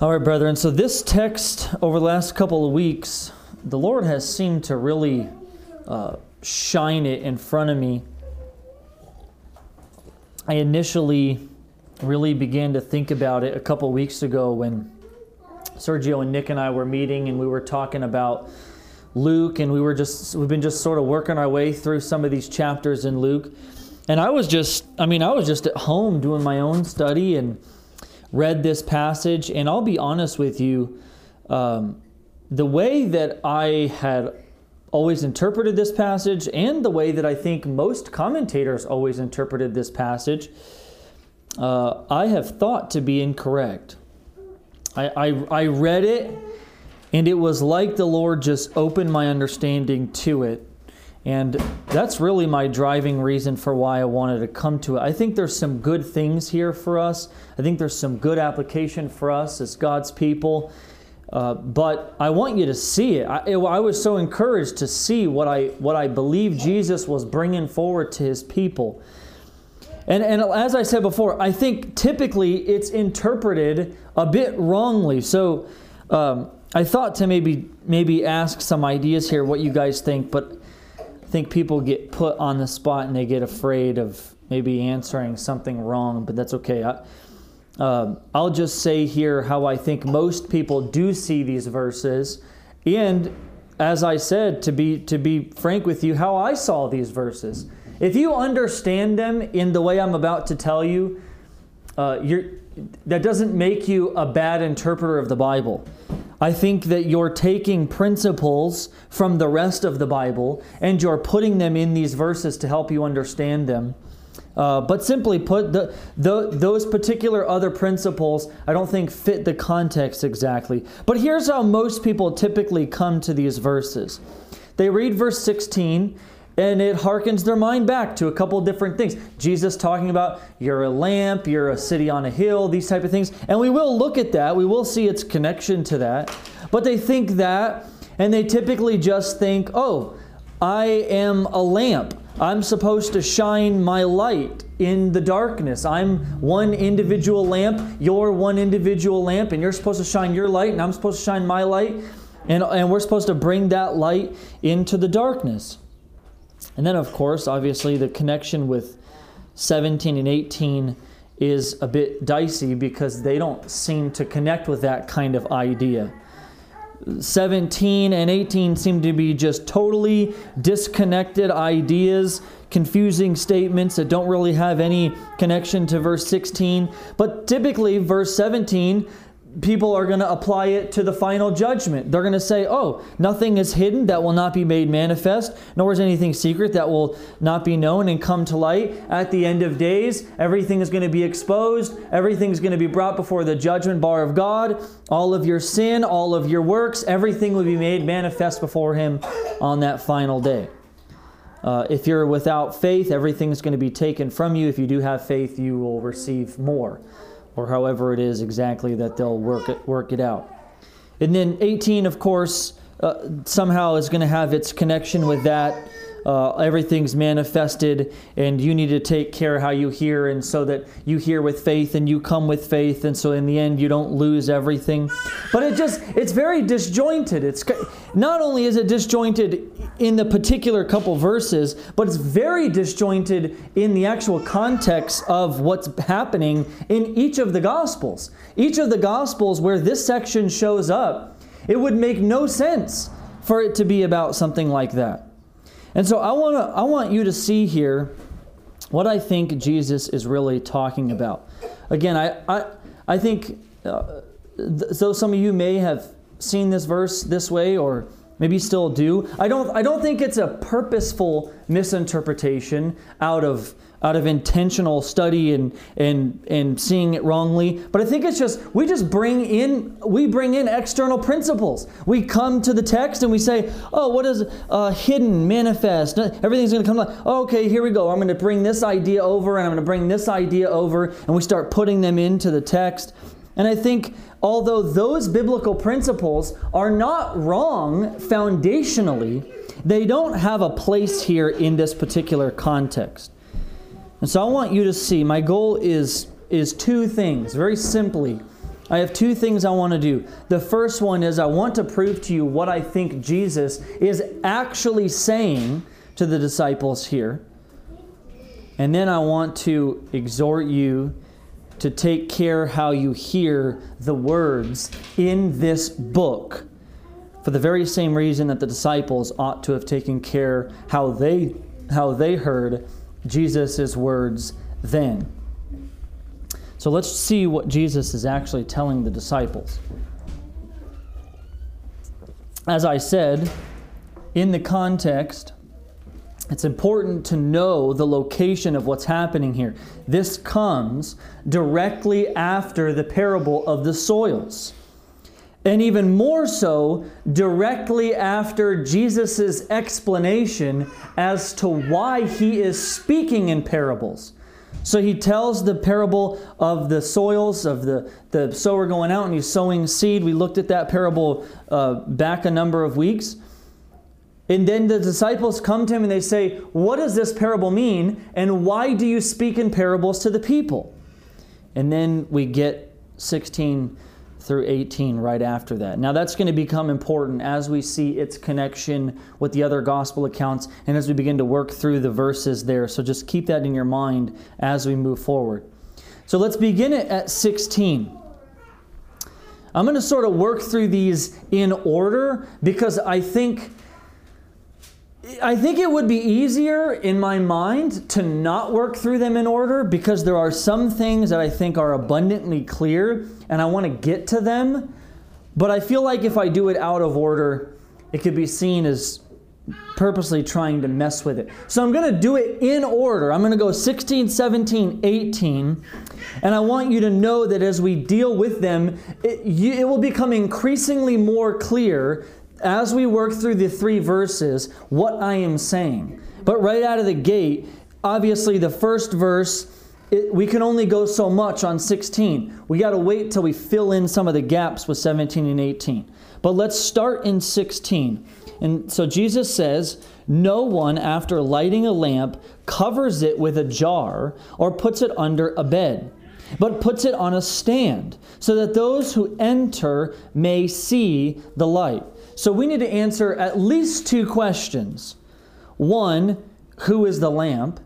All right, brethren. So, this text over the last couple of weeks, the Lord has seemed to really uh, shine it in front of me. I initially really began to think about it a couple of weeks ago when Sergio and Nick and I were meeting and we were talking about Luke and we were just we've been just sort of working our way through some of these chapters in Luke. And I was just I mean I was just at home doing my own study and read this passage and I'll be honest with you um, the way that I had always interpreted this passage and the way that I think most commentators always interpreted this passage uh, I have thought to be incorrect. I, I, I read it, and it was like the Lord just opened my understanding to it. And that's really my driving reason for why I wanted to come to it. I think there's some good things here for us. I think there's some good application for us as God's people. Uh, but I want you to see it. I, it. I, was so encouraged to see what I what I believe Jesus was bringing forward to His people. And, and as I said before, I think typically it's interpreted a bit wrongly. So um, I thought to maybe maybe ask some ideas here, what you guys think, but I think people get put on the spot and they get afraid of maybe answering something wrong, but that's okay. I, um, I'll just say here how I think most people do see these verses, and as I said, to be to be frank with you, how I saw these verses. If you understand them in the way I'm about to tell you, uh, that doesn't make you a bad interpreter of the Bible. I think that you're taking principles from the rest of the Bible and you're putting them in these verses to help you understand them. Uh, but simply put, the, the, those particular other principles I don't think fit the context exactly. But here's how most people typically come to these verses they read verse 16 and it harkens their mind back to a couple different things. Jesus talking about you're a lamp, you're a city on a hill, these type of things. And we will look at that. We will see its connection to that. But they think that, and they typically just think, oh, I am a lamp. I'm supposed to shine my light in the darkness. I'm one individual lamp, you're one individual lamp, and you're supposed to shine your light, and I'm supposed to shine my light. And, and we're supposed to bring that light into the darkness. And then, of course, obviously, the connection with 17 and 18 is a bit dicey because they don't seem to connect with that kind of idea. 17 and 18 seem to be just totally disconnected ideas, confusing statements that don't really have any connection to verse 16. But typically, verse 17 people are going to apply it to the final judgment. They're going to say, oh, nothing is hidden that will not be made manifest, nor is anything secret that will not be known and come to light. At the end of days, everything is going to be exposed, everything is going to be brought before the judgment bar of God. All of your sin, all of your works, everything will be made manifest before Him on that final day. Uh, if you're without faith, everything is going to be taken from you. If you do have faith, you will receive more or however it is exactly that they'll work it, work it out. And then 18, of course, uh, somehow is going to have its connection with that. Uh, everything's manifested and you need to take care how you hear and so that you hear with faith and you come with faith and so in the end you don't lose everything. But it just it's very disjointed. It's not only is it disjointed in the particular couple verses but it's very disjointed in the actual context of what's happening in each of the gospels each of the gospels where this section shows up it would make no sense for it to be about something like that and so I want to I want you to see here what I think Jesus is really talking about. Again, I I, I think uh, th- so some of you may have seen this verse this way or maybe still do. I don't I don't think it's a purposeful misinterpretation out of out of intentional study and and and seeing it wrongly but i think it's just we just bring in we bring in external principles. We come to the text and we say oh what is uh, hidden manifest? Everything's going to come like okay here we go. I'm going to bring this idea over and i'm going to bring this idea over and we start putting them into the text. And i think although those biblical principles are not wrong foundationally they don't have a place here in this particular context and so I want you to see my goal is is two things very simply. I have two things I want to do. The first one is I want to prove to you what I think Jesus is actually saying to the disciples here. And then I want to exhort you to take care how you hear the words in this book for the very same reason that the disciples ought to have taken care how they how they heard Jesus' words then. So let's see what Jesus is actually telling the disciples. As I said, in the context, it's important to know the location of what's happening here. This comes directly after the parable of the soils and even more so directly after Jesus' explanation as to why he is speaking in parables. So he tells the parable of the soils, of the, the sower going out and he's sowing seed. We looked at that parable uh, back a number of weeks. And then the disciples come to him and they say, What does this parable mean? And why do you speak in parables to the people? And then we get 16 through 18 right after that. Now, that's going to become important as we see its connection with the other gospel accounts and as we begin to work through the verses there. So just keep that in your mind as we move forward. So let's begin it at 16. I'm going to sort of work through these in order because I think I think it would be easier in my mind to not work through them in order because there are some things that I think are abundantly clear and I want to get to them. But I feel like if I do it out of order, it could be seen as purposely trying to mess with it. So I'm going to do it in order. I'm going to go 16, 17, 18. And I want you to know that as we deal with them, it, you, it will become increasingly more clear as we work through the three verses what I am saying. But right out of the gate, obviously the first verse, it, we can only go so much on 16. We got to wait till we fill in some of the gaps with 17 and 18. But let's start in 16. And so Jesus says, No one, after lighting a lamp, covers it with a jar or puts it under a bed, but puts it on a stand, so that those who enter may see the light. So we need to answer at least two questions. One, who is the lamp?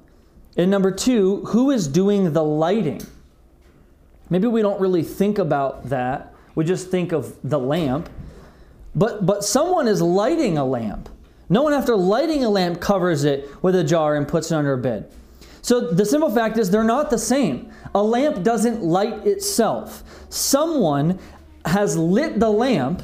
And number two, who is doing the lighting? Maybe we don't really think about that. We just think of the lamp. But, but someone is lighting a lamp. No one, after lighting a lamp, covers it with a jar and puts it under a bed. So the simple fact is they're not the same. A lamp doesn't light itself. Someone has lit the lamp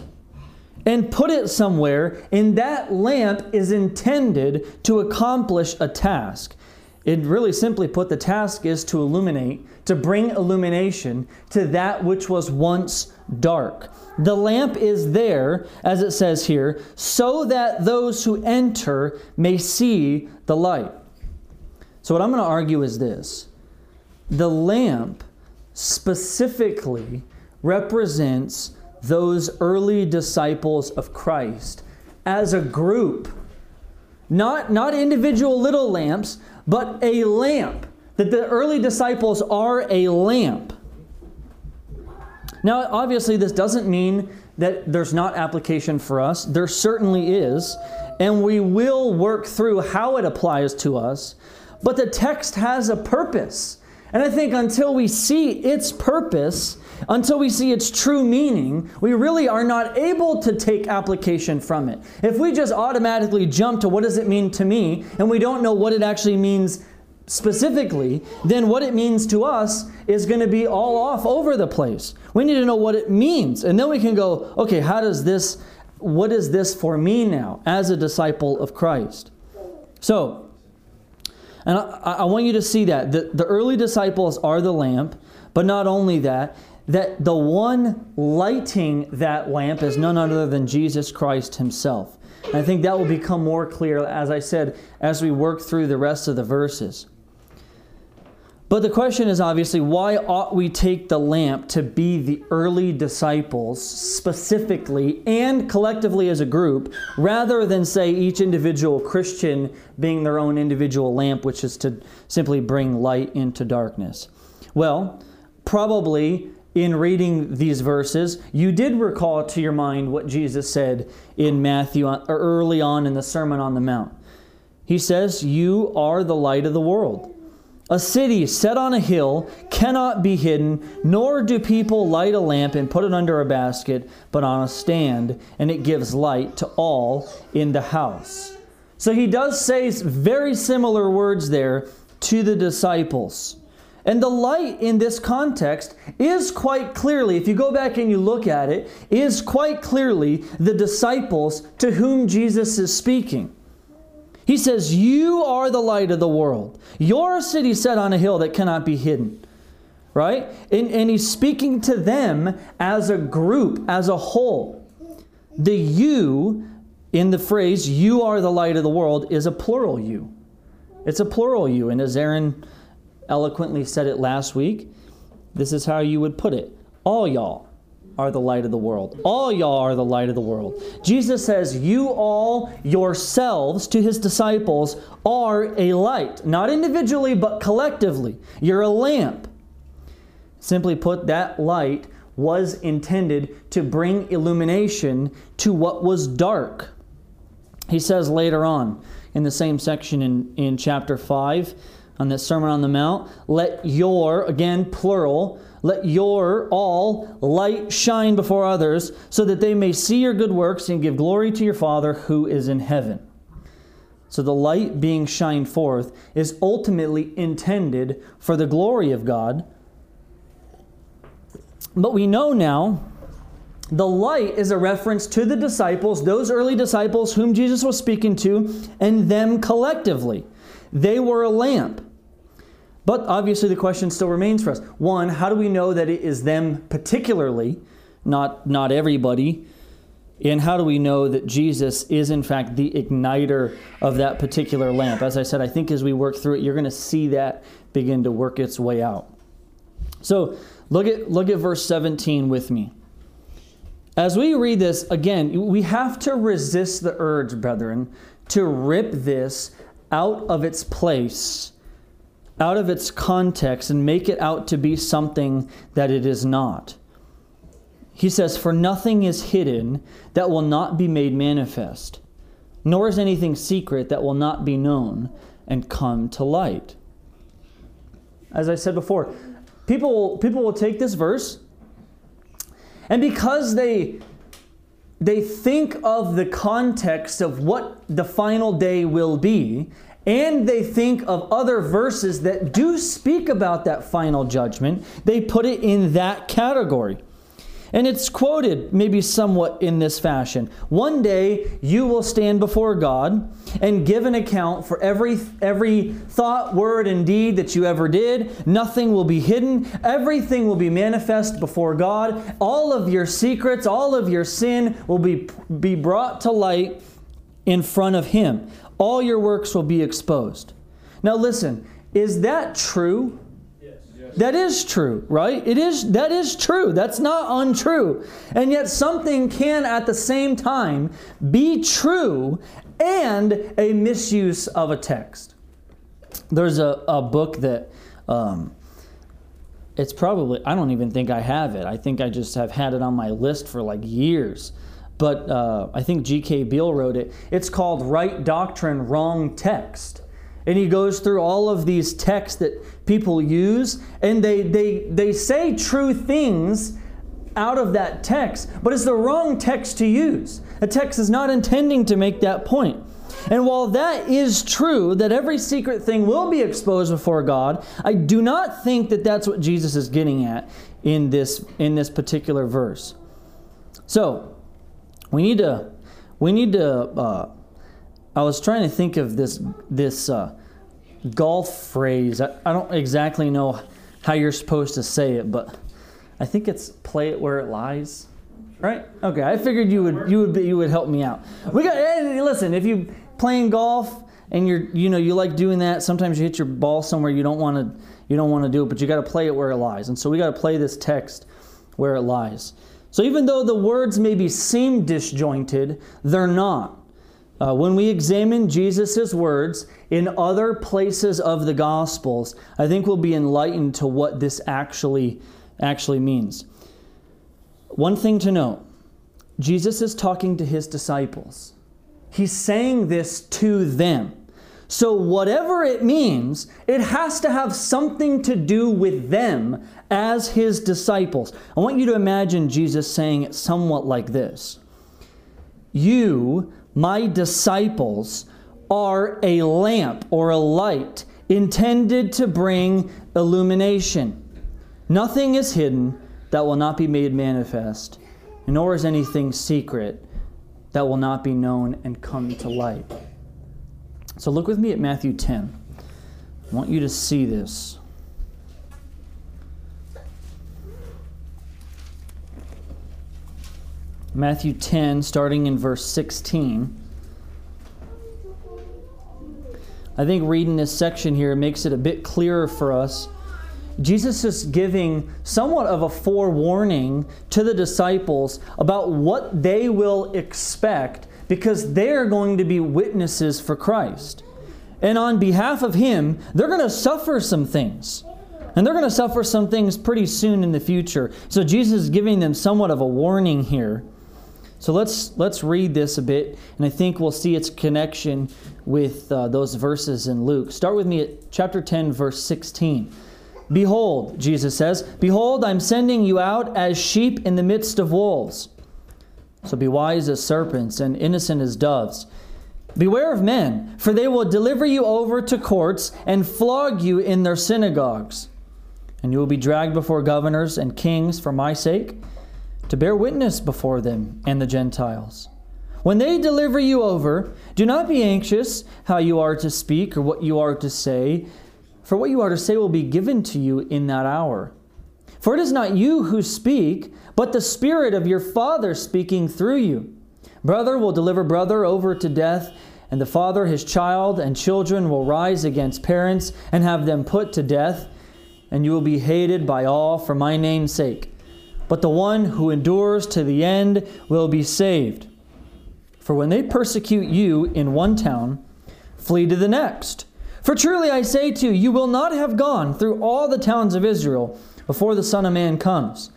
and put it somewhere, and that lamp is intended to accomplish a task. It really simply put, the task is to illuminate, to bring illumination to that which was once dark. The lamp is there, as it says here, so that those who enter may see the light. So, what I'm going to argue is this the lamp specifically represents those early disciples of Christ as a group. Not, not individual little lamps, but a lamp. That the early disciples are a lamp. Now, obviously, this doesn't mean that there's not application for us. There certainly is. And we will work through how it applies to us. But the text has a purpose. And I think until we see its purpose, until we see its true meaning, we really are not able to take application from it. If we just automatically jump to what does it mean to me, and we don't know what it actually means specifically, then what it means to us is going to be all off over the place. We need to know what it means. And then we can go, okay, how does this, what is this for me now as a disciple of Christ? So, and I, I, want you to see that. The, the early disciples are the lamp, but not only that, that the one lighting that lamp is none other than Jesus Christ Himself. And I think that will become more clear, as I said, as we work through the rest of the verses. But the question is obviously why ought we take the lamp to be the early disciples specifically and collectively as a group rather than say each individual Christian being their own individual lamp, which is to simply bring light into darkness? Well, probably in reading these verses, you did recall to your mind what Jesus said in Matthew uh, early on in the Sermon on the Mount. He says, You are the light of the world. A city set on a hill cannot be hidden, nor do people light a lamp and put it under a basket, but on a stand, and it gives light to all in the house. So he does say very similar words there to the disciples. And the light in this context is quite clearly, if you go back and you look at it, is quite clearly the disciples to whom Jesus is speaking. He says, You are the light of the world. You're a city set on a hill that cannot be hidden. Right? And, and he's speaking to them as a group, as a whole. The you in the phrase, You are the light of the world, is a plural you. It's a plural you. And as Aaron eloquently said it last week, this is how you would put it. All y'all are the light of the world. All y'all are the light of the world. Jesus says, You all yourselves, to his disciples, are a light. Not individually, but collectively. You're a lamp. Simply put, that light was intended to bring illumination to what was dark. He says later on in the same section in, in chapter 5 on this Sermon on the Mount, let your, again, plural, let your all light shine before others, so that they may see your good works and give glory to your Father who is in heaven. So the light being shined forth is ultimately intended for the glory of God. But we know now the light is a reference to the disciples, those early disciples whom Jesus was speaking to, and them collectively. They were a lamp. But obviously, the question still remains for us. One, how do we know that it is them particularly, not, not everybody? And how do we know that Jesus is, in fact, the igniter of that particular lamp? As I said, I think as we work through it, you're going to see that begin to work its way out. So look at, look at verse 17 with me. As we read this, again, we have to resist the urge, brethren, to rip this out of its place out of its context and make it out to be something that it is not. He says, For nothing is hidden that will not be made manifest, nor is anything secret that will not be known and come to light. As I said before, people, people will take this verse, and because they they think of the context of what the final day will be, and they think of other verses that do speak about that final judgment, they put it in that category. And it's quoted maybe somewhat in this fashion. One day you will stand before God and give an account for every every thought, word and deed that you ever did. Nothing will be hidden. Everything will be manifest before God. All of your secrets, all of your sin will be be brought to light in front of him all your works will be exposed. Now listen, is that true? Yes. That is true, right? It is that is true. That's not untrue. And yet something can at the same time be true and a misuse of a text. There's a, a book that um, it's probably I don't even think I have it. I think I just have had it on my list for like years but uh, I think G.K. Beale wrote it. It's called Right Doctrine, Wrong Text. And he goes through all of these texts that people use, and they, they, they say true things out of that text, but it's the wrong text to use. The text is not intending to make that point. And while that is true, that every secret thing will be exposed before God, I do not think that that's what Jesus is getting at in this, in this particular verse. So, we need to we need to uh, i was trying to think of this this uh, golf phrase. I, I don't exactly know how you're supposed to say it but i think it's play it where it lies. Right? Okay i figured you would you would be, you would help me out. We got hey, listen if you playing golf and you're you know you like doing that sometimes you hit your ball somewhere you don't want to you don't want to do it but you got to play it where it lies. And so we got to play this text where it lies so even though the words maybe seem disjointed, they're not. Uh, when we examine Jesus' words in other places of the Gospels, I think we'll be enlightened to what this actually actually means. One thing to note Jesus is talking to his disciples. He's saying this to them. So, whatever it means, it has to have something to do with them as his disciples. I want you to imagine Jesus saying it somewhat like this You, my disciples, are a lamp or a light intended to bring illumination. Nothing is hidden that will not be made manifest, nor is anything secret that will not be known and come to light. So look with me at Matthew 10. I want you to see this. Matthew 10, starting in verse 16. I think reading this section here makes it a bit clearer for us. Jesus is giving somewhat of a forewarning to the disciples about what they will expect because they're going to be witnesses for Christ. And on behalf of Him, they're going to suffer some things. And they're going to suffer some things pretty soon in the future. So Jesus is giving them somewhat of a warning here. So let's let's read this a bit, and I think we'll see its connection with uh, those verses in Luke. Start with me at chapter 10, verse 16. Behold, Jesus says, Behold, I'm sending you out as sheep in the midst of wolves. So be wise as serpents and innocent as doves. Beware of men, for they will deliver you over to courts and flog you in their synagogues. And you will be dragged before governors and kings for my sake, to bear witness before them and the Gentiles. When they deliver you over, do not be anxious how you are to speak or what you are to say, for what you are to say will be given to you in that hour. For it is not you who speak, but the Spirit of your Father speaking through you. Brother will deliver brother over to death, and the father his child, and children will rise against parents and have them put to death, and you will be hated by all for my name's sake. But the one who endures to the end will be saved. For when they persecute you in one town, flee to the next. For truly I say to you, you will not have gone through all the towns of Israel before the Son of Man comes.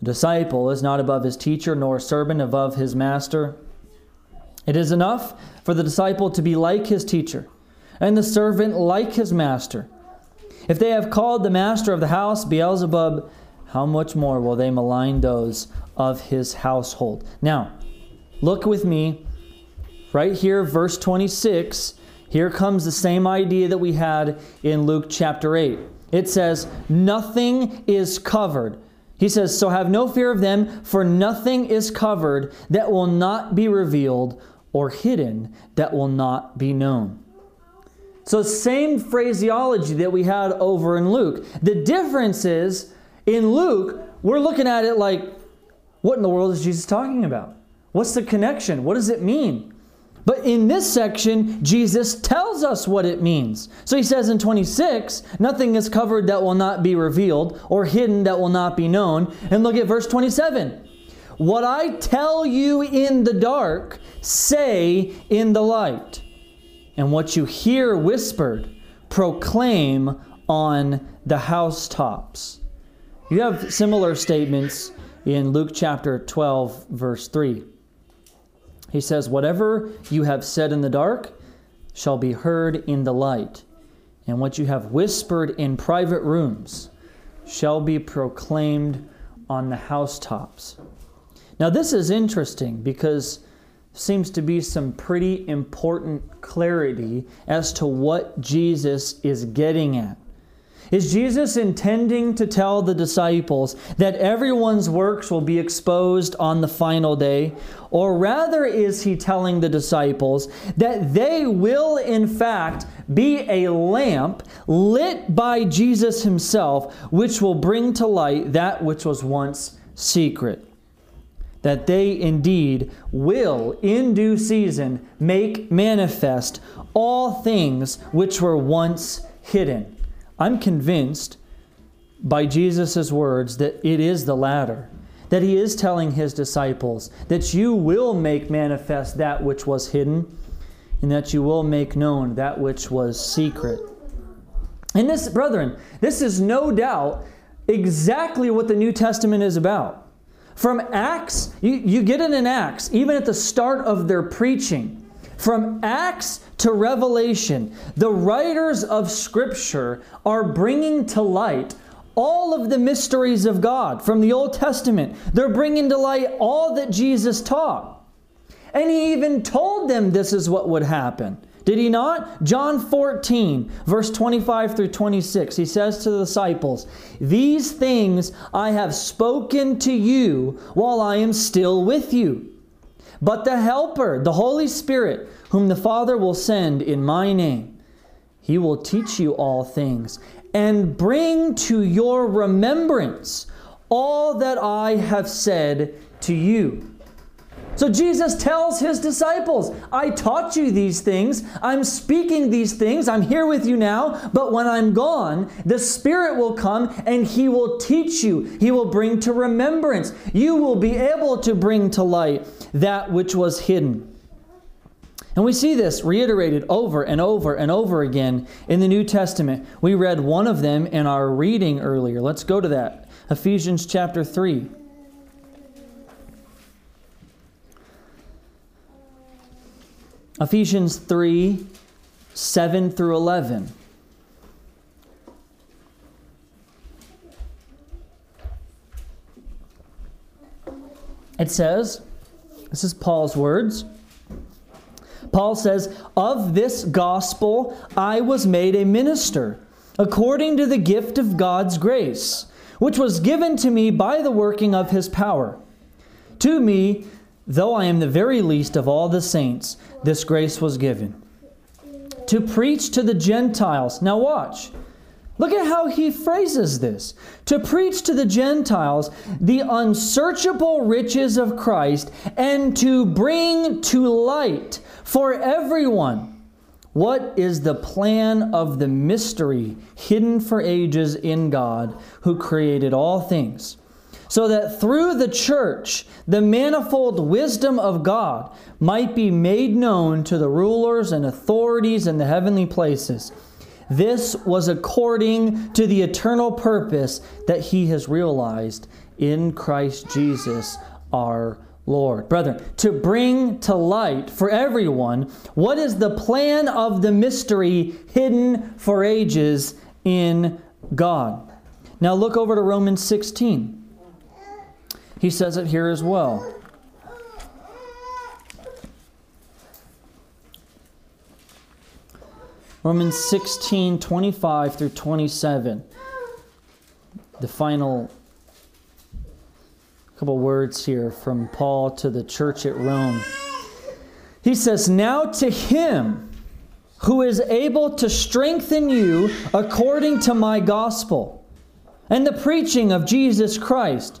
A disciple is not above his teacher, nor a servant above his master. It is enough for the disciple to be like his teacher, and the servant like his master. If they have called the master of the house Beelzebub, how much more will they malign those of his household? Now, look with me right here, verse 26. Here comes the same idea that we had in Luke chapter 8. It says, Nothing is covered he says, So have no fear of them, for nothing is covered that will not be revealed, or hidden that will not be known. So, same phraseology that we had over in Luke. The difference is, in Luke, we're looking at it like, what in the world is Jesus talking about? What's the connection? What does it mean? But in this section, Jesus tells us what it means. So he says in 26, nothing is covered that will not be revealed, or hidden that will not be known. And look at verse 27. What I tell you in the dark, say in the light. And what you hear whispered, proclaim on the housetops. You have similar statements in Luke chapter 12, verse 3. He says, Whatever you have said in the dark shall be heard in the light, and what you have whispered in private rooms shall be proclaimed on the housetops. Now, this is interesting because seems to be some pretty important clarity as to what Jesus is getting at. Is Jesus intending to tell the disciples that everyone's works will be exposed on the final day? Or rather, is he telling the disciples that they will, in fact, be a lamp lit by Jesus himself, which will bring to light that which was once secret? That they indeed will, in due season, make manifest all things which were once hidden. I'm convinced by Jesus' words that it is the latter, that he is telling his disciples that you will make manifest that which was hidden, and that you will make known that which was secret. And this, brethren, this is no doubt exactly what the New Testament is about. From Acts, you, you get it in Acts, even at the start of their preaching. From Acts to Revelation, the writers of Scripture are bringing to light all of the mysteries of God from the Old Testament. They're bringing to light all that Jesus taught. And he even told them this is what would happen. Did he not? John 14, verse 25 through 26, he says to the disciples, These things I have spoken to you while I am still with you. But the Helper, the Holy Spirit, whom the Father will send in my name, he will teach you all things and bring to your remembrance all that I have said to you. So Jesus tells his disciples, I taught you these things. I'm speaking these things. I'm here with you now. But when I'm gone, the Spirit will come and he will teach you. He will bring to remembrance. You will be able to bring to light that which was hidden. And we see this reiterated over and over and over again in the New Testament. We read one of them in our reading earlier. Let's go to that. Ephesians chapter 3. Ephesians 3 7 through 11. It says, this is Paul's words. Paul says, Of this gospel I was made a minister, according to the gift of God's grace, which was given to me by the working of his power. To me, though I am the very least of all the saints, this grace was given. To preach to the Gentiles. Now, watch. Look at how he phrases this. To preach to the Gentiles the unsearchable riches of Christ and to bring to light for everyone what is the plan of the mystery hidden for ages in God who created all things so that through the church the manifold wisdom of God might be made known to the rulers and authorities in the heavenly places. This was according to the eternal purpose that He has realized in Christ Jesus our Lord. Brethren, to bring to light for everyone what is the plan of the mystery hidden for ages in God. Now look over to Romans 16. He says it here as well. Romans 16, 25 through 27. The final couple words here from Paul to the church at Rome. He says, Now to him who is able to strengthen you according to my gospel and the preaching of Jesus Christ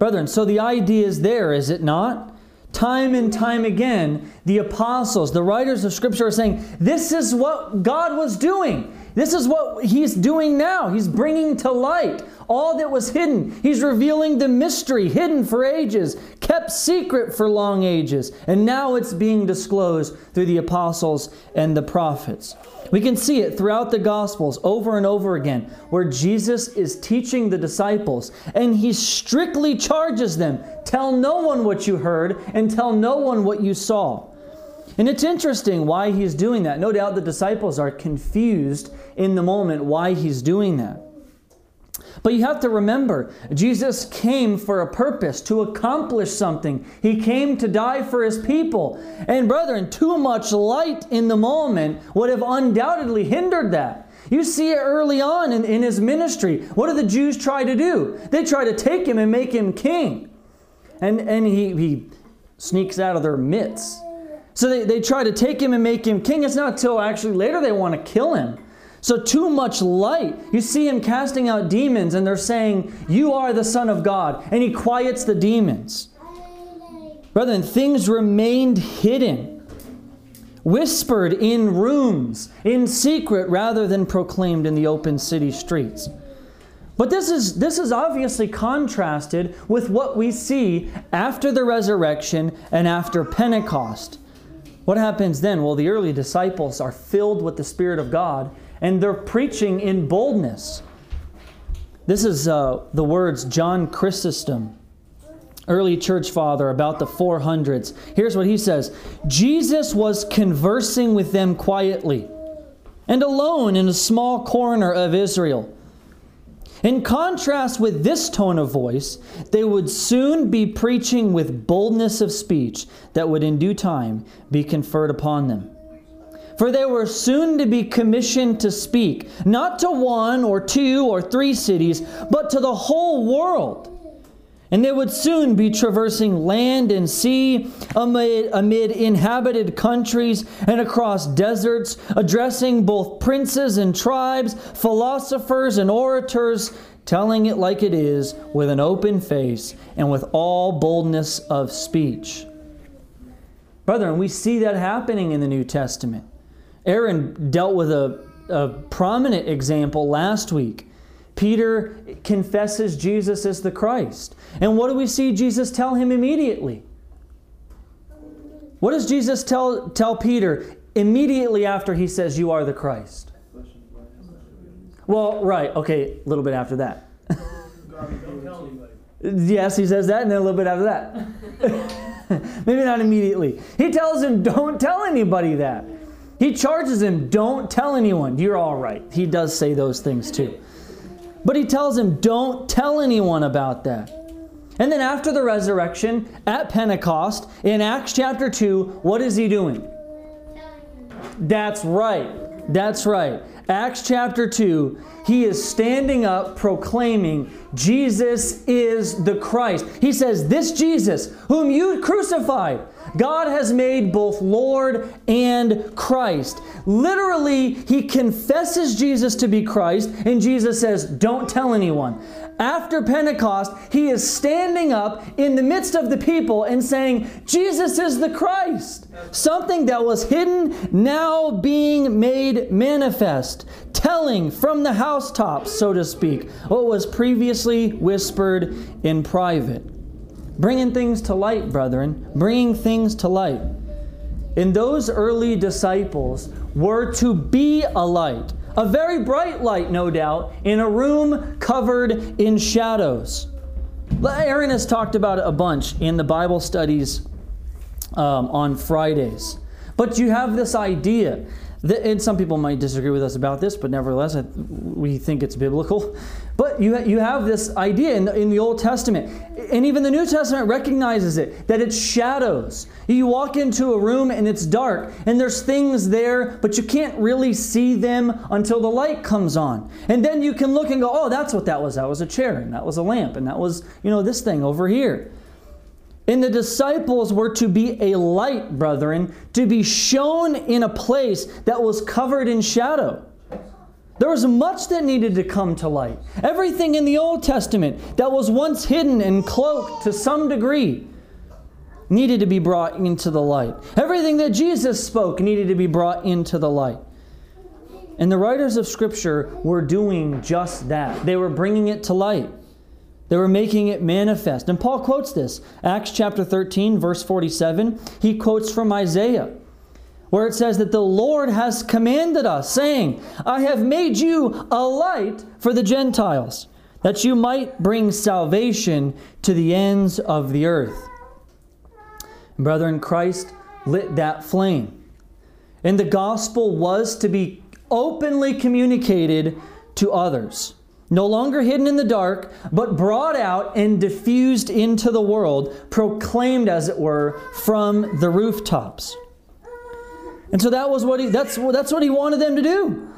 Brethren, so the idea is there, is it not? Time and time again, the apostles, the writers of Scripture are saying, This is what God was doing. This is what He's doing now. He's bringing to light all that was hidden. He's revealing the mystery hidden for ages, kept secret for long ages. And now it's being disclosed through the apostles and the prophets. We can see it throughout the Gospels over and over again, where Jesus is teaching the disciples and he strictly charges them tell no one what you heard and tell no one what you saw. And it's interesting why he's doing that. No doubt the disciples are confused in the moment why he's doing that. But you have to remember, Jesus came for a purpose, to accomplish something. He came to die for his people. And brethren, too much light in the moment would have undoubtedly hindered that. You see it early on in, in his ministry. What do the Jews try to do? They try to take him and make him king. And, and he, he sneaks out of their midst. So they, they try to take him and make him king. It's not until actually later they want to kill him. So, too much light. You see him casting out demons, and they're saying, You are the Son of God. And he quiets the demons. Brethren, things remained hidden, whispered in rooms, in secret, rather than proclaimed in the open city streets. But this is, this is obviously contrasted with what we see after the resurrection and after Pentecost. What happens then? Well, the early disciples are filled with the Spirit of God and they're preaching in boldness. This is uh, the words John Chrysostom, early church father, about the 400s. Here's what he says Jesus was conversing with them quietly and alone in a small corner of Israel. In contrast with this tone of voice, they would soon be preaching with boldness of speech that would in due time be conferred upon them. For they were soon to be commissioned to speak, not to one or two or three cities, but to the whole world. And they would soon be traversing land and sea, amid, amid, inhabited countries and across deserts, addressing both princes and tribes, philosophers and orators, telling it like it is, with an open face and with all boldness of speech. Brethren, we see that happening in the New Testament. Aaron dealt with a, a prominent example last week. Peter confesses Jesus as the Christ. And what do we see Jesus tell him immediately? What does Jesus tell, tell Peter immediately after he says, You are the Christ? Well, right, okay, a little bit after that. yes, he says that, and then a little bit after that. Maybe not immediately. He tells him, Don't tell anybody that. He charges him, Don't tell anyone. You're all right. He does say those things too. But he tells him, Don't tell anyone about that. And then after the resurrection at Pentecost, in Acts chapter 2, what is he doing? That's right. That's right. Acts chapter 2, he is standing up proclaiming Jesus is the Christ. He says, This Jesus, whom you crucified, God has made both Lord and Christ. Literally, he confesses Jesus to be Christ, and Jesus says, Don't tell anyone. After Pentecost, he is standing up in the midst of the people and saying, Jesus is the Christ. Something that was hidden now being made manifest, telling from the housetops, so to speak, what was previously whispered in private. Bringing things to light, brethren, bringing things to light. And those early disciples were to be a light, a very bright light, no doubt, in a room covered in shadows. Aaron has talked about it a bunch in the Bible studies um, on Fridays. But you have this idea and some people might disagree with us about this, but nevertheless, we think it's biblical. But you, you have this idea in the, in the Old Testament, and even the New Testament recognizes it that it's shadows. You walk into a room and it's dark, and there's things there, but you can't really see them until the light comes on. And then you can look and go, oh, that's what that was. That was a chair, and that was a lamp, and that was, you know, this thing over here. And the disciples were to be a light, brethren, to be shown in a place that was covered in shadow. There was much that needed to come to light. Everything in the Old Testament that was once hidden and cloaked to some degree needed to be brought into the light. Everything that Jesus spoke needed to be brought into the light. And the writers of Scripture were doing just that. They were bringing it to light. They were making it manifest. And Paul quotes this. Acts chapter 13, verse 47. He quotes from Isaiah, where it says that the Lord has commanded us, saying, I have made you a light for the Gentiles, that you might bring salvation to the ends of the earth. Brethren, Christ lit that flame. And the gospel was to be openly communicated to others no longer hidden in the dark, but brought out and diffused into the world, proclaimed, as it were, from the rooftops. And so that was what he that's that's what he wanted them to do.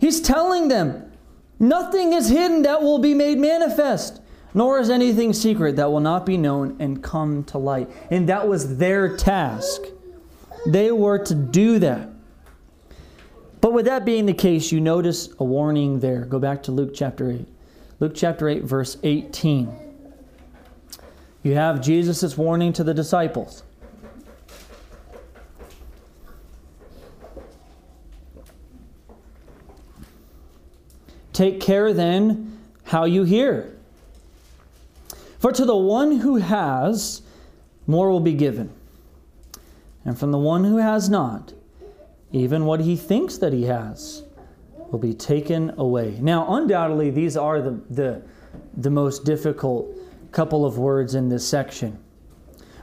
He's telling them, nothing is hidden that will be made manifest, nor is anything secret that will not be known and come to light. And that was their task. They were to do that. But with that being the case, you notice a warning there. Go back to Luke chapter 8. Luke chapter 8, verse 18. You have Jesus' warning to the disciples. Take care then how you hear. For to the one who has, more will be given. And from the one who has not, even what he thinks that he has will be taken away. Now, undoubtedly, these are the, the, the most difficult couple of words in this section.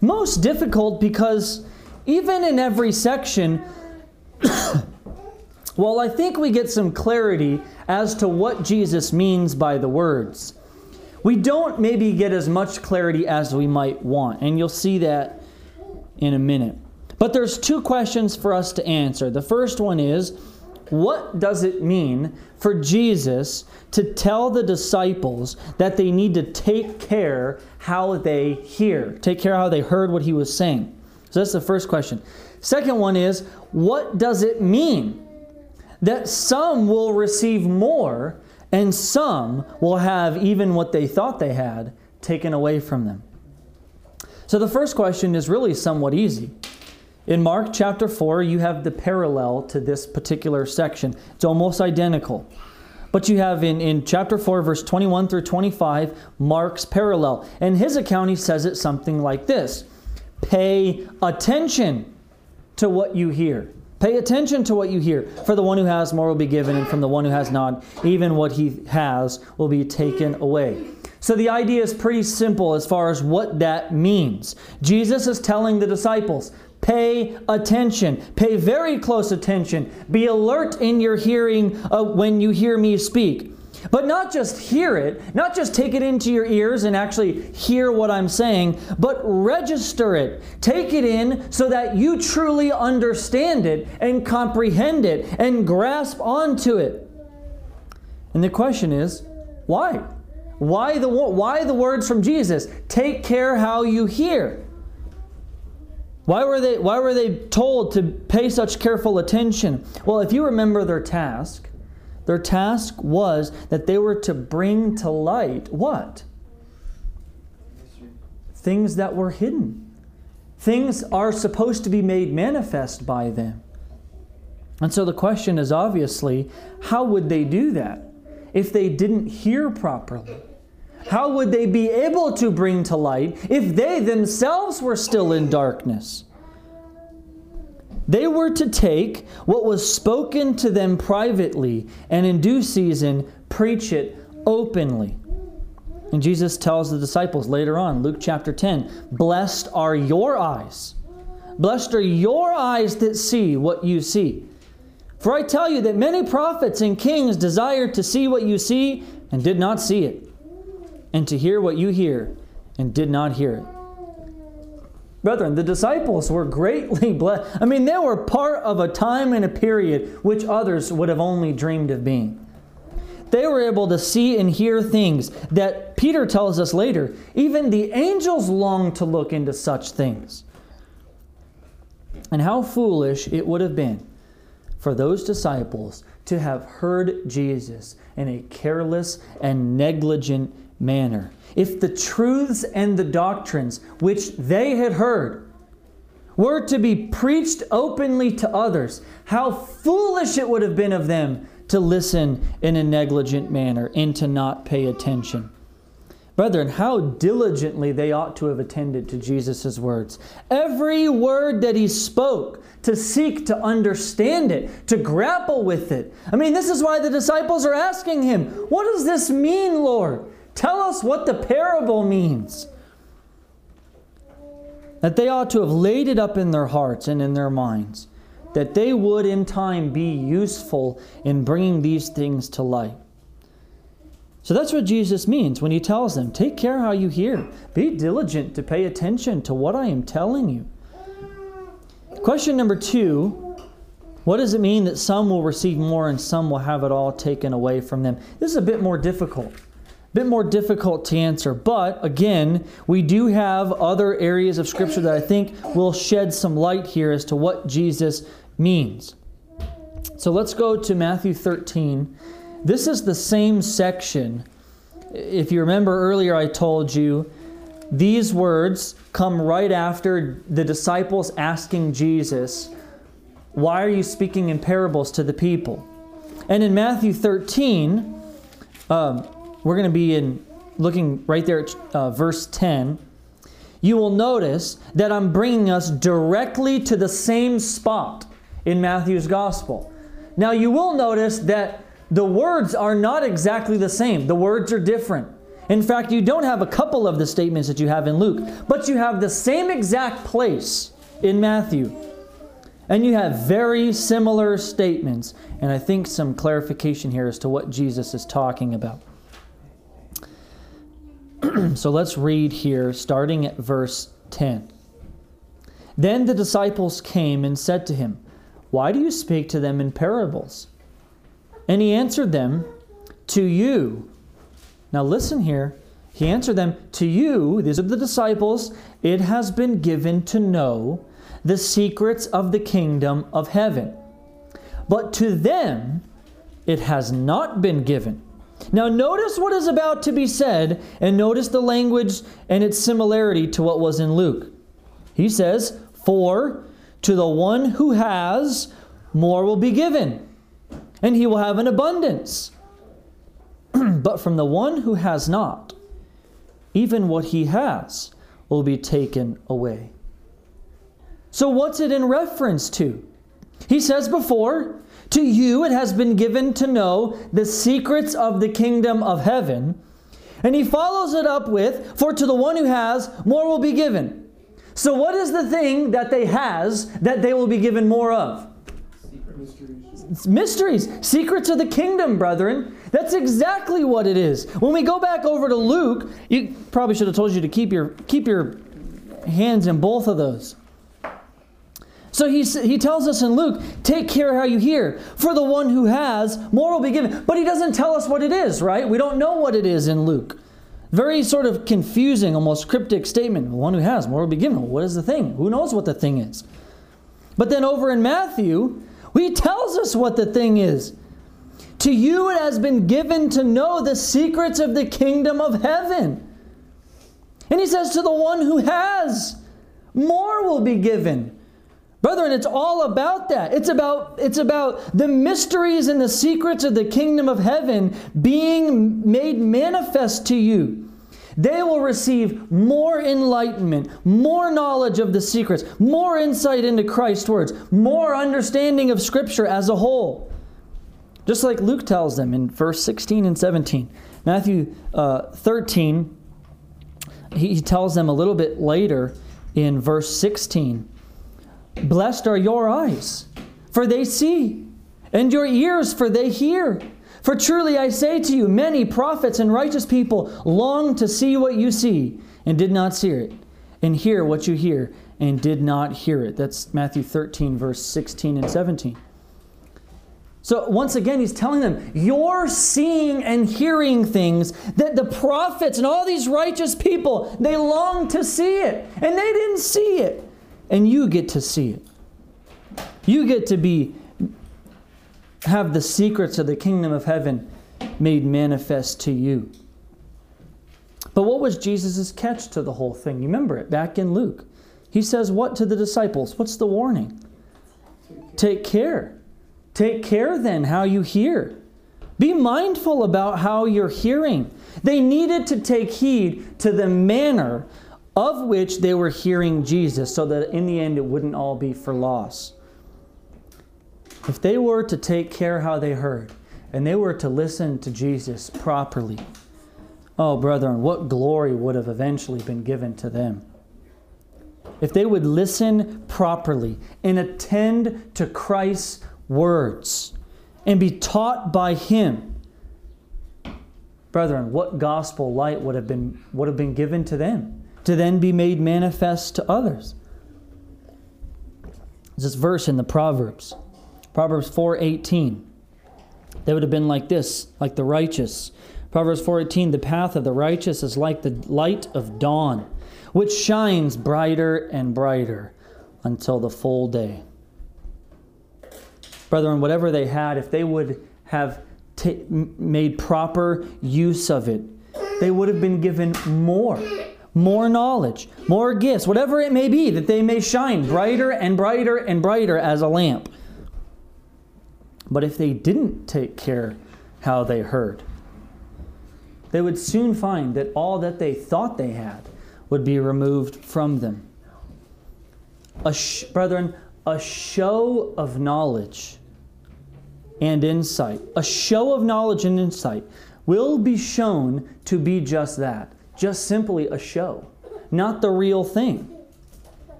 Most difficult because even in every section, well, I think we get some clarity as to what Jesus means by the words. We don't maybe get as much clarity as we might want, and you'll see that in a minute. But there's two questions for us to answer. The first one is what does it mean for Jesus to tell the disciples that they need to take care how they hear, take care how they heard what he was saying? So that's the first question. Second one is what does it mean that some will receive more and some will have even what they thought they had taken away from them? So the first question is really somewhat easy. In Mark chapter 4, you have the parallel to this particular section. It's almost identical. But you have in, in chapter 4, verse 21 through 25, Mark's parallel. In his account, he says it something like this Pay attention to what you hear. Pay attention to what you hear. For the one who has, more will be given, and from the one who has not, even what he has will be taken away. So the idea is pretty simple as far as what that means. Jesus is telling the disciples, Pay attention. Pay very close attention. Be alert in your hearing uh, when you hear me speak. But not just hear it, not just take it into your ears and actually hear what I'm saying, but register it. Take it in so that you truly understand it and comprehend it and grasp onto it. And the question is, why? Why the, why the words from Jesus? Take care how you hear. Why were they why were they told to pay such careful attention? Well, if you remember their task, their task was that they were to bring to light what? Things that were hidden. Things are supposed to be made manifest by them. And so the question is obviously, how would they do that if they didn't hear properly? How would they be able to bring to light if they themselves were still in darkness? They were to take what was spoken to them privately and in due season preach it openly. And Jesus tells the disciples later on, Luke chapter 10, Blessed are your eyes. Blessed are your eyes that see what you see. For I tell you that many prophets and kings desired to see what you see and did not see it and to hear what you hear and did not hear it. Brethren, the disciples were greatly blessed. I mean, they were part of a time and a period which others would have only dreamed of being. They were able to see and hear things that Peter tells us later, even the angels long to look into such things. And how foolish it would have been for those disciples to have heard Jesus in a careless and negligent manner. If the truths and the doctrines which they had heard were to be preached openly to others, how foolish it would have been of them to listen in a negligent manner and to not pay attention. Brethren, how diligently they ought to have attended to Jesus' words. Every word that he spoke, to seek to understand it, to grapple with it. I mean, this is why the disciples are asking him, What does this mean, Lord? Tell us what the parable means. That they ought to have laid it up in their hearts and in their minds, that they would in time be useful in bringing these things to light. So that's what Jesus means when he tells them take care how you hear, be diligent to pay attention to what I am telling you. Question number two what does it mean that some will receive more and some will have it all taken away from them? This is a bit more difficult bit more difficult to answer. But again, we do have other areas of Scripture that I think will shed some light here as to what Jesus means. So let's go to Matthew 13. This is the same section. If you remember earlier, I told you these words come right after the disciples asking Jesus, Why are you speaking in parables to the people? And in Matthew 13, um, we're going to be in looking right there at uh, verse 10. You will notice that I'm bringing us directly to the same spot in Matthew's gospel. Now, you will notice that the words are not exactly the same, the words are different. In fact, you don't have a couple of the statements that you have in Luke, but you have the same exact place in Matthew. And you have very similar statements, and I think some clarification here as to what Jesus is talking about. so let's read here, starting at verse 10. Then the disciples came and said to him, Why do you speak to them in parables? And he answered them, To you. Now listen here. He answered them, To you, these are the disciples, it has been given to know the secrets of the kingdom of heaven. But to them it has not been given. Now, notice what is about to be said, and notice the language and its similarity to what was in Luke. He says, For to the one who has, more will be given, and he will have an abundance. but from the one who has not, even what he has will be taken away. So, what's it in reference to? He says before, to you it has been given to know the secrets of the kingdom of heaven. And he follows it up with, For to the one who has, more will be given. So, what is the thing that they has that they will be given more of? Mysteries. mysteries. Secrets of the kingdom, brethren. That's exactly what it is. When we go back over to Luke, you probably should have told you to keep your keep your hands in both of those. So he, he tells us in Luke, take care how you hear. For the one who has, more will be given. But he doesn't tell us what it is, right? We don't know what it is in Luke. Very sort of confusing, almost cryptic statement. The one who has, more will be given. What is the thing? Who knows what the thing is? But then over in Matthew, he tells us what the thing is. To you it has been given to know the secrets of the kingdom of heaven. And he says, To the one who has, more will be given. Brethren, it's all about that. It's about, it's about the mysteries and the secrets of the kingdom of heaven being made manifest to you. They will receive more enlightenment, more knowledge of the secrets, more insight into Christ's words, more understanding of Scripture as a whole. Just like Luke tells them in verse 16 and 17. Matthew uh, 13, he, he tells them a little bit later in verse 16 Blessed are your eyes, for they see, and your ears, for they hear. For truly I say to you, many prophets and righteous people long to see what you see, and did not see it, and hear what you hear, and did not hear it. That's Matthew 13, verse 16 and 17. So once again, he's telling them, you're seeing and hearing things that the prophets and all these righteous people, they long to see it, and they didn't see it and you get to see it. You get to be have the secrets of the kingdom of heaven made manifest to you. But what was Jesus' catch to the whole thing? You remember it back in Luke. He says, What to the disciples? What's the warning? Take care. Take care then how you hear. Be mindful about how you're hearing. They needed to take heed to the manner of which they were hearing Jesus, so that in the end it wouldn't all be for loss. If they were to take care how they heard, and they were to listen to Jesus properly, oh, brethren, what glory would have eventually been given to them. If they would listen properly and attend to Christ's words and be taught by Him, brethren, what gospel light would have been, would have been given to them? To then be made manifest to others. This verse in the Proverbs, Proverbs 4:18. They would have been like this, like the righteous. Proverbs 4:18, the path of the righteous is like the light of dawn, which shines brighter and brighter until the full day. brethren, whatever they had, if they would have t- made proper use of it, they would have been given more, more knowledge, more gifts, whatever it may be, that they may shine brighter and brighter and brighter as a lamp. But if they didn't take care how they heard, they would soon find that all that they thought they had would be removed from them. A sh- brethren, a show of knowledge and insight, a show of knowledge and insight will be shown to be just that, just simply a show, not the real thing.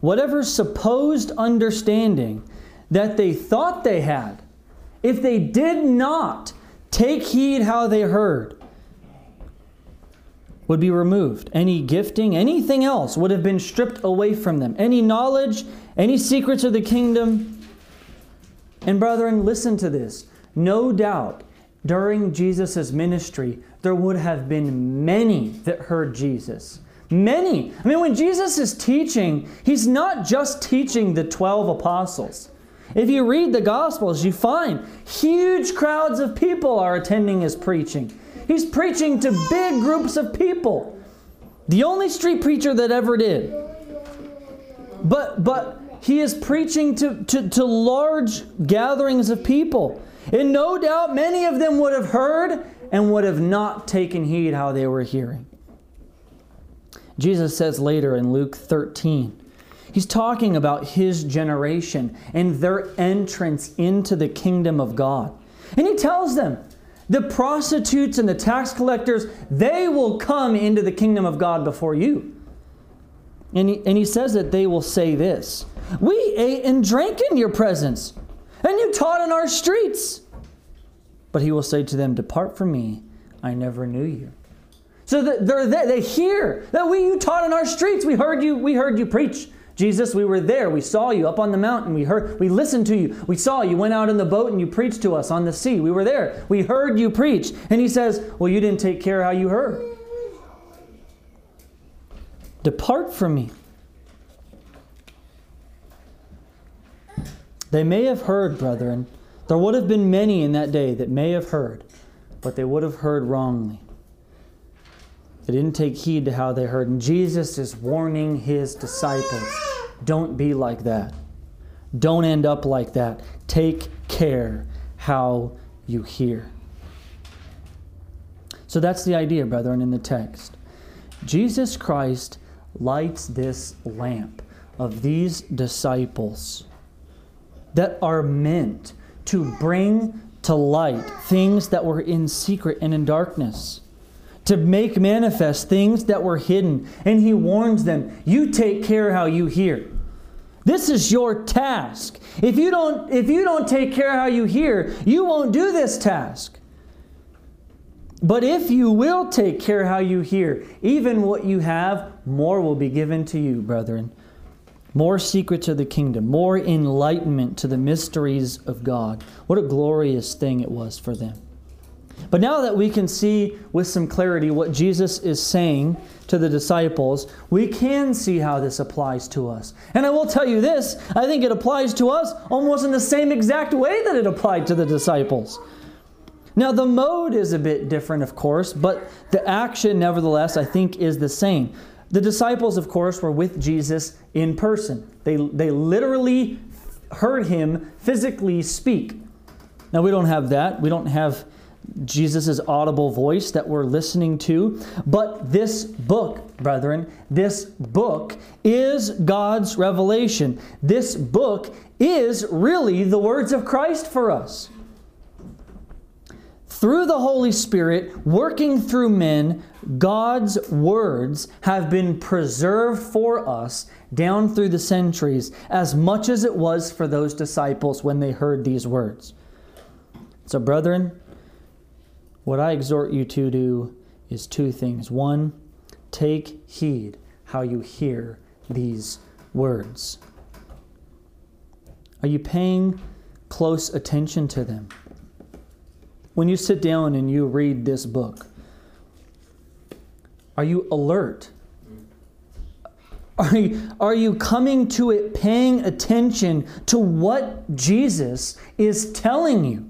Whatever supposed understanding that they thought they had, if they did not take heed how they heard, would be removed. Any gifting, anything else would have been stripped away from them. Any knowledge, any secrets of the kingdom. And brethren, listen to this. No doubt, during Jesus' ministry, there would have been many that heard Jesus. Many. I mean, when Jesus is teaching, he's not just teaching the 12 apostles. If you read the Gospels, you find huge crowds of people are attending his preaching. He's preaching to big groups of people. The only street preacher that ever did. But, but he is preaching to, to, to large gatherings of people. And no doubt many of them would have heard and would have not taken heed how they were hearing. Jesus says later in Luke 13, He's talking about his generation and their entrance into the kingdom of God. And he tells them, the prostitutes and the tax collectors, they will come into the kingdom of God before you. And he, and he says that they will say this We ate and drank in your presence, and you taught in our streets. But he will say to them, Depart from me, I never knew you. So they're there, they hear that we you taught in our streets. We heard you, we heard you preach. Jesus, we were there. We saw you up on the mountain. We heard, we listened to you. We saw you went out in the boat and you preached to us on the sea. We were there. We heard you preach. And he says, Well, you didn't take care how you heard. Depart from me. They may have heard, brethren. There would have been many in that day that may have heard, but they would have heard wrongly. They didn't take heed to how they heard. And Jesus is warning his disciples don't be like that. Don't end up like that. Take care how you hear. So that's the idea, brethren, in the text. Jesus Christ lights this lamp of these disciples that are meant to bring to light things that were in secret and in darkness to make manifest things that were hidden. And he warns them, you take care how you hear. This is your task. If you don't if you don't take care how you hear, you won't do this task. But if you will take care how you hear, even what you have, more will be given to you, brethren. More secrets of the kingdom, more enlightenment to the mysteries of God. What a glorious thing it was for them. But now that we can see with some clarity what Jesus is saying to the disciples, we can see how this applies to us. And I will tell you this I think it applies to us almost in the same exact way that it applied to the disciples. Now, the mode is a bit different, of course, but the action, nevertheless, I think is the same. The disciples, of course, were with Jesus in person, they, they literally heard him physically speak. Now, we don't have that. We don't have Jesus' audible voice that we're listening to. But this book, brethren, this book is God's revelation. This book is really the words of Christ for us. Through the Holy Spirit, working through men, God's words have been preserved for us down through the centuries as much as it was for those disciples when they heard these words. So, brethren, what I exhort you to do is two things. One, take heed how you hear these words. Are you paying close attention to them? When you sit down and you read this book, are you alert? Are you, are you coming to it paying attention to what Jesus is telling you?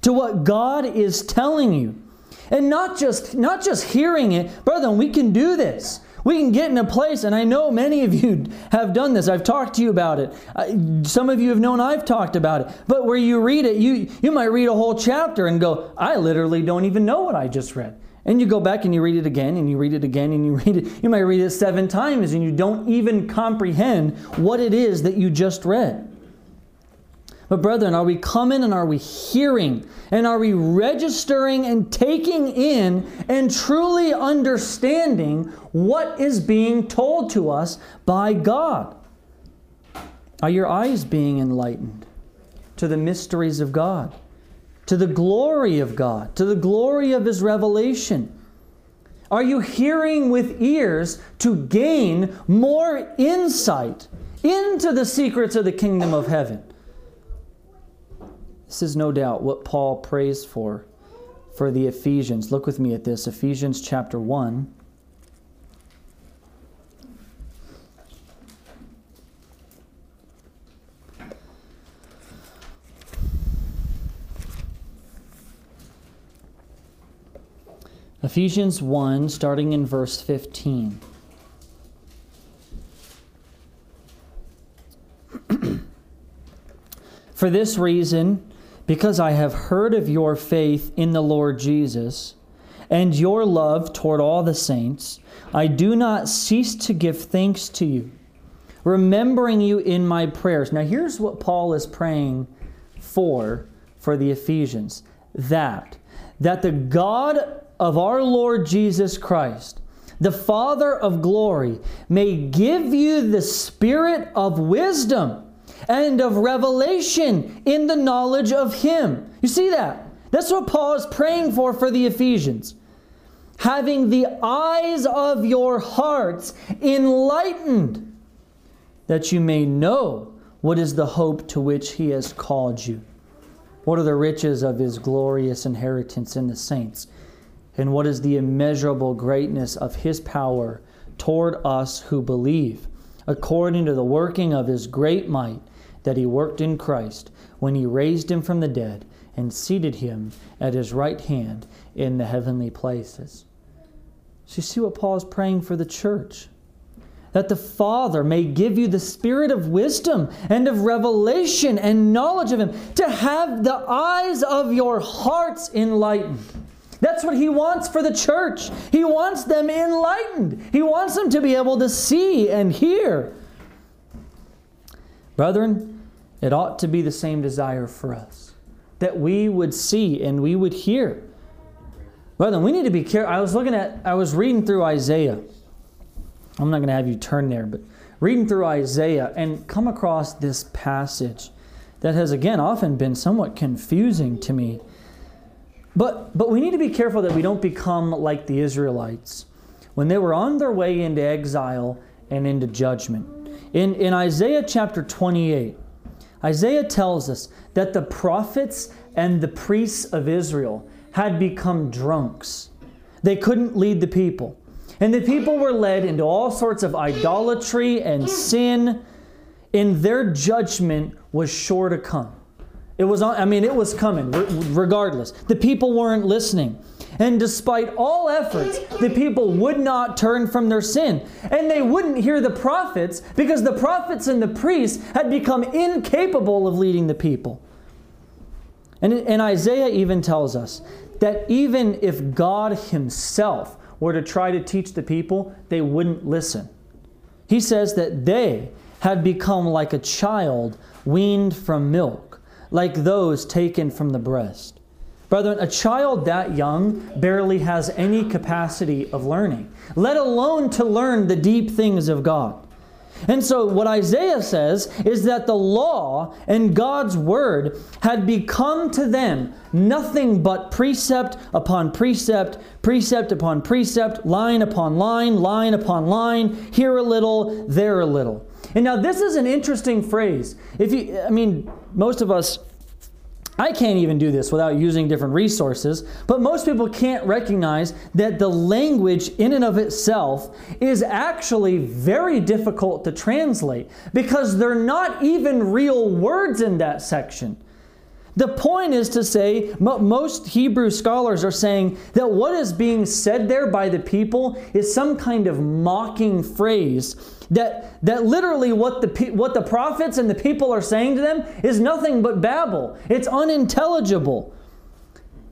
To what God is telling you? And not just not just hearing it, brother, we can do this. We can get in a place, and I know many of you have done this. I've talked to you about it. some of you have known I've talked about it. But where you read it, you, you might read a whole chapter and go, I literally don't even know what I just read. And you go back and you read it again and you read it again and you read it. You might read it seven times and you don't even comprehend what it is that you just read. But, brethren, are we coming and are we hearing? And are we registering and taking in and truly understanding what is being told to us by God? Are your eyes being enlightened to the mysteries of God? to the glory of God, to the glory of His revelation? Are you hearing with ears to gain more insight into the secrets of the kingdom of heaven? This is no doubt what Paul prays for for the Ephesians. Look with me at this Ephesians chapter 1. Ephesians 1, starting in verse 15. For this reason, because I have heard of your faith in the Lord Jesus and your love toward all the saints, I do not cease to give thanks to you, remembering you in my prayers. Now, here's what Paul is praying for for the Ephesians that that the God of our Lord Jesus Christ, the Father of glory, may give you the spirit of wisdom and of revelation in the knowledge of Him. You see that? That's what Paul is praying for for the Ephesians. Having the eyes of your hearts enlightened, that you may know what is the hope to which He has called you. What are the riches of His glorious inheritance in the saints? and what is the immeasurable greatness of his power toward us who believe, according to the working of his great might that he worked in Christ when he raised him from the dead and seated him at his right hand in the heavenly places. So, you see what Paul is praying for the church? That the Father may give you the spirit of wisdom and of revelation and knowledge of Him, to have the eyes of your hearts enlightened that's what he wants for the church. He wants them enlightened. He wants them to be able to see and hear. Brethren, it ought to be the same desire for us that we would see and we would hear. Brethren, we need to be careful. I was looking at, I was reading through Isaiah. I'm not going to have you turn there, but reading through Isaiah and come across this passage that has, again, often been somewhat confusing to me. But, but we need to be careful that we don't become like the Israelites when they were on their way into exile and into judgment. In, in Isaiah chapter 28, Isaiah tells us that the prophets and the priests of Israel had become drunks. They couldn't lead the people. And the people were led into all sorts of idolatry and sin, and their judgment was sure to come. It was, I mean, it was coming regardless. The people weren't listening. And despite all efforts, the people would not turn from their sin. And they wouldn't hear the prophets because the prophets and the priests had become incapable of leading the people. And, and Isaiah even tells us that even if God Himself were to try to teach the people, they wouldn't listen. He says that they had become like a child weaned from milk like those taken from the breast. Brethren, a child that young barely has any capacity of learning, let alone to learn the deep things of God. And so, what Isaiah says is that the law and God's word had become to them nothing but precept upon precept, precept upon precept, line upon line, line upon line, here a little, there a little. And now, this is an interesting phrase. If you, I mean, most of us I can't even do this without using different resources, but most people can't recognize that the language in and of itself is actually very difficult to translate because they're not even real words in that section. The point is to say, most Hebrew scholars are saying that what is being said there by the people is some kind of mocking phrase that, that literally what the, what the prophets and the people are saying to them is nothing but babble. It's unintelligible.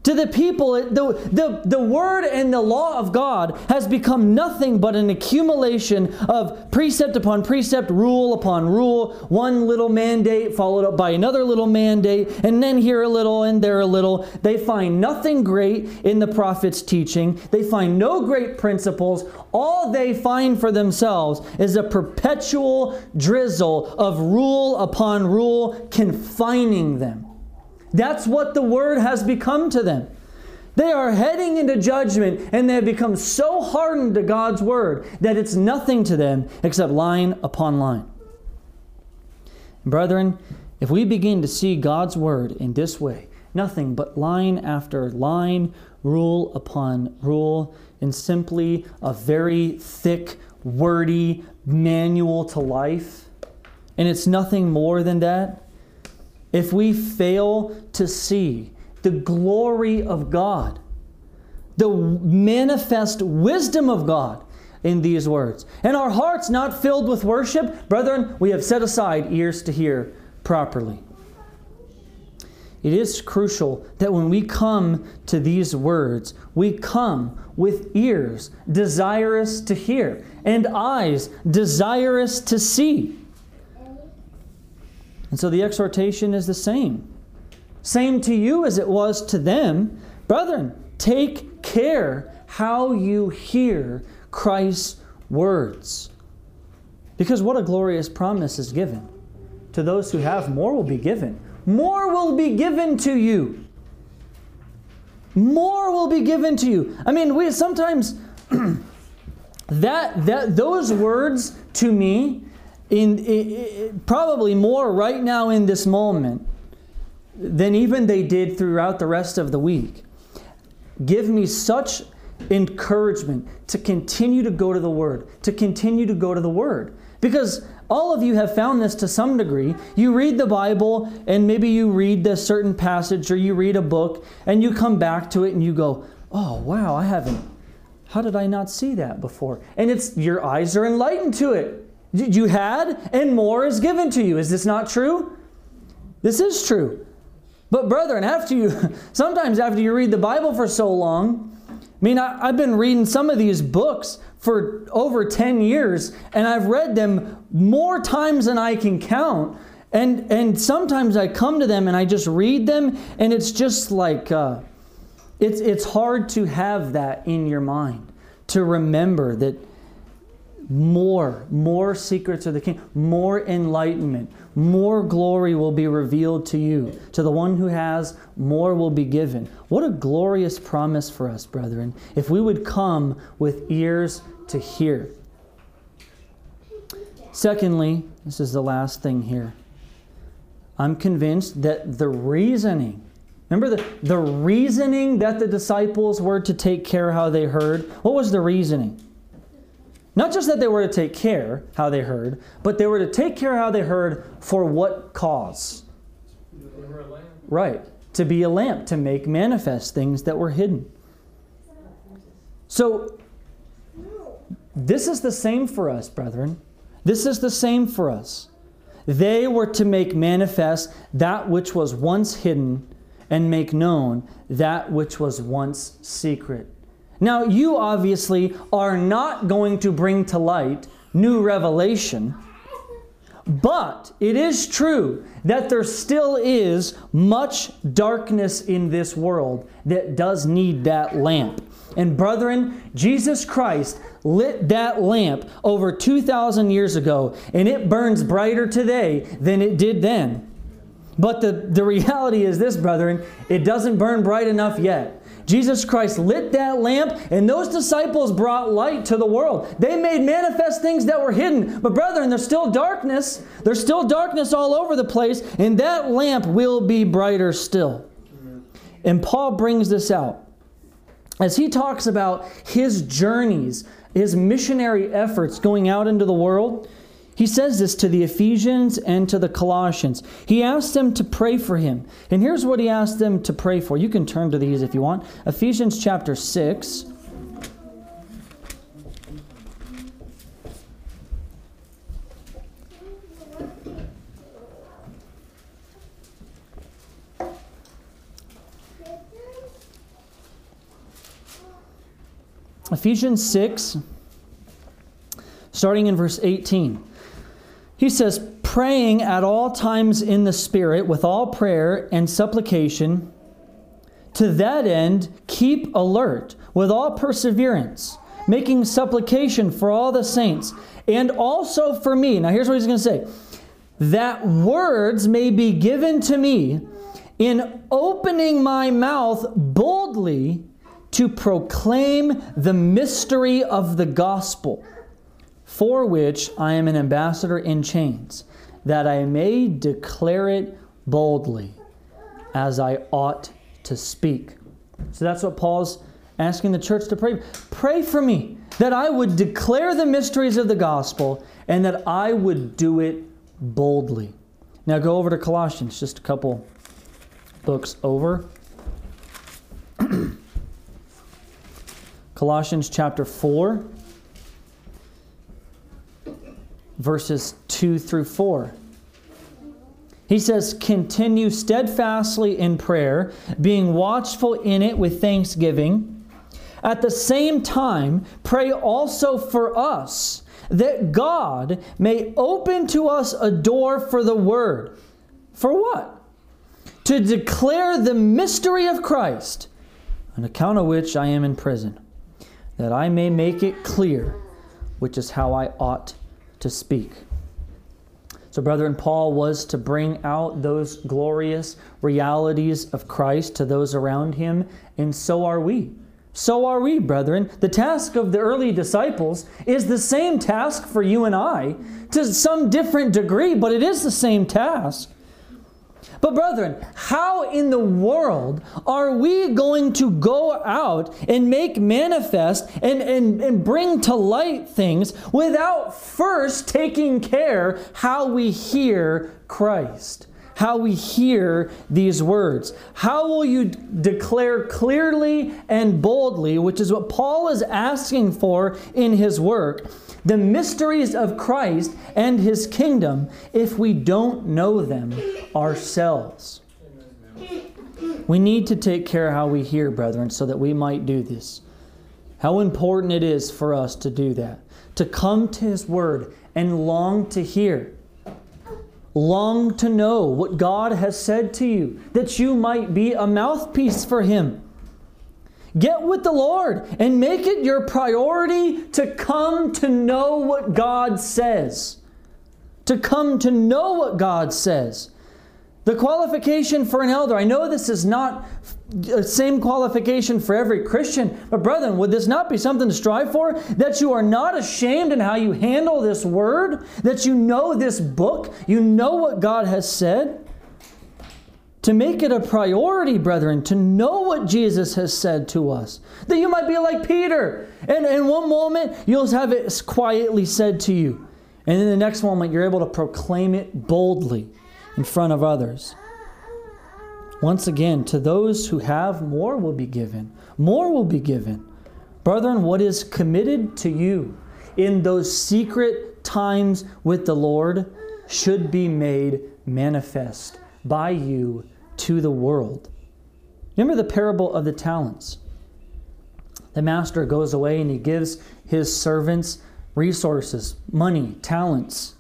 To the people, the, the, the word and the law of God has become nothing but an accumulation of precept upon precept, rule upon rule, one little mandate followed up by another little mandate, and then here a little and there a little. They find nothing great in the prophet's teaching. They find no great principles. All they find for themselves is a perpetual drizzle of rule upon rule, confining them. That's what the word has become to them. They are heading into judgment and they have become so hardened to God's word that it's nothing to them except line upon line. Brethren, if we begin to see God's word in this way, nothing but line after line, rule upon rule, and simply a very thick, wordy manual to life, and it's nothing more than that, if we fail to see the glory of God, the manifest wisdom of God in these words, and our hearts not filled with worship, brethren, we have set aside ears to hear properly. It is crucial that when we come to these words, we come with ears desirous to hear and eyes desirous to see. And so the exhortation is the same. Same to you as it was to them. Brethren, take care how you hear Christ's words. Because what a glorious promise is given. To those who have, more will be given. More will be given to you. More will be given to you. I mean, we sometimes that that those words to me in, in, probably more right now in this moment than even they did throughout the rest of the week. Give me such encouragement to continue to go to the Word, to continue to go to the Word. Because all of you have found this to some degree. You read the Bible, and maybe you read this certain passage or you read a book, and you come back to it and you go, Oh, wow, I haven't. How did I not see that before? And it's your eyes are enlightened to it. You had, and more is given to you. Is this not true? This is true. But, brethren, after you, sometimes after you read the Bible for so long, I mean, I, have been reading some of these books for over 10 years, and I've read them more times than I can count. And, and sometimes I come to them and I just read them, and it's just like, uh, it's, it's hard to have that in your mind, to remember that more, more secrets of the king, more enlightenment, more glory will be revealed to you. To the one who has, more will be given. What a glorious promise for us, brethren, if we would come with ears to hear. Secondly, this is the last thing here. I'm convinced that the reasoning, remember the, the reasoning that the disciples were to take care how they heard? What was the reasoning? Not just that they were to take care how they heard, but they were to take care how they heard for what cause? Right. To be a lamp, to make manifest things that were hidden. So, this is the same for us, brethren. This is the same for us. They were to make manifest that which was once hidden and make known that which was once secret. Now, you obviously are not going to bring to light new revelation, but it is true that there still is much darkness in this world that does need that lamp. And, brethren, Jesus Christ lit that lamp over 2,000 years ago, and it burns brighter today than it did then. But the, the reality is this, brethren, it doesn't burn bright enough yet. Jesus Christ lit that lamp, and those disciples brought light to the world. They made manifest things that were hidden. But, brethren, there's still darkness. There's still darkness all over the place, and that lamp will be brighter still. And Paul brings this out. As he talks about his journeys, his missionary efforts going out into the world, he says this to the Ephesians and to the Colossians. He asks them to pray for him. And here's what he asked them to pray for. You can turn to these if you want. Ephesians chapter 6. Ephesians 6, starting in verse 18. He says, praying at all times in the Spirit with all prayer and supplication. To that end, keep alert with all perseverance, making supplication for all the saints, and also for me. Now, here's what he's going to say that words may be given to me in opening my mouth boldly to proclaim the mystery of the gospel, for which I am an ambassador in chains, that I may declare it boldly, as I ought to speak. So that's what Paul's asking the church to pray. Pray for me that I would declare the mysteries of the gospel and that I would do it boldly. Now go over to Colossians, just a couple books over. Colossians chapter 4, verses 2 through 4. He says, Continue steadfastly in prayer, being watchful in it with thanksgiving. At the same time, pray also for us, that God may open to us a door for the word. For what? To declare the mystery of Christ, on account of which I am in prison that I may make it clear which is how I ought to speak. So, brethren, Paul was to bring out those glorious realities of Christ to those around him, and so are we. So are we, brethren. The task of the early disciples is the same task for you and I, to some different degree, but it is the same task. But, brethren, how in the world are we going to go out and make manifest and, and, and bring to light things without first taking care how we hear Christ? How we hear these words. How will you declare clearly and boldly, which is what Paul is asking for in his work? the mysteries of Christ and his kingdom if we don't know them ourselves. We need to take care how we hear, brethren, so that we might do this. How important it is for us to do that, to come to his word and long to hear. Long to know what God has said to you, that you might be a mouthpiece for him Get with the Lord and make it your priority to come to know what God says. To come to know what God says. The qualification for an elder, I know this is not Uh, same qualification for every Christian, but brethren, would this not be something to strive for? That you are not ashamed in how you handle this word, that you know this book, you know what God has said? to make it a priority, brethren, to know what Jesus has said to us. That you might be like Peter. And in one moment, you'll have it quietly said to you. And in the next moment, you're able to proclaim it boldly in front of others. Once again, to those who have, more will be given. More will be given. Brethren, what is committed to you in those secret times with the Lord should be made manifest by you to the world. Remember the parable of the talents. The master goes away and he gives his servants resources, money, talents.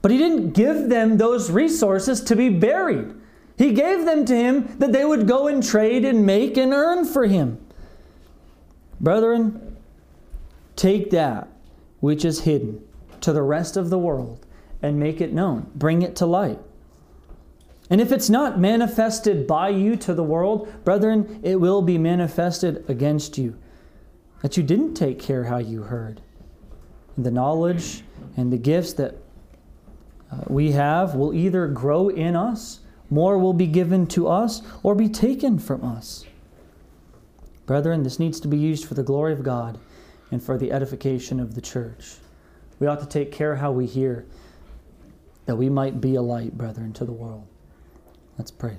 But he didn't give them those resources to be buried. He gave them to him that they would go and trade and make and earn for him. Brethren, take that which is hidden to the rest of the world and make it known. Bring it to light. And if it's not manifested by you to the world, brethren, it will be manifested against you. That you didn't take care how you heard. The knowledge and the gifts that uh, we have will either grow in us, more will be given to us, or be taken from us. Brethren, this needs to be used for the glory of God and for the edification of the church. We ought to take care how we hear, that we might be a light, brethren, to the world. Let's pray.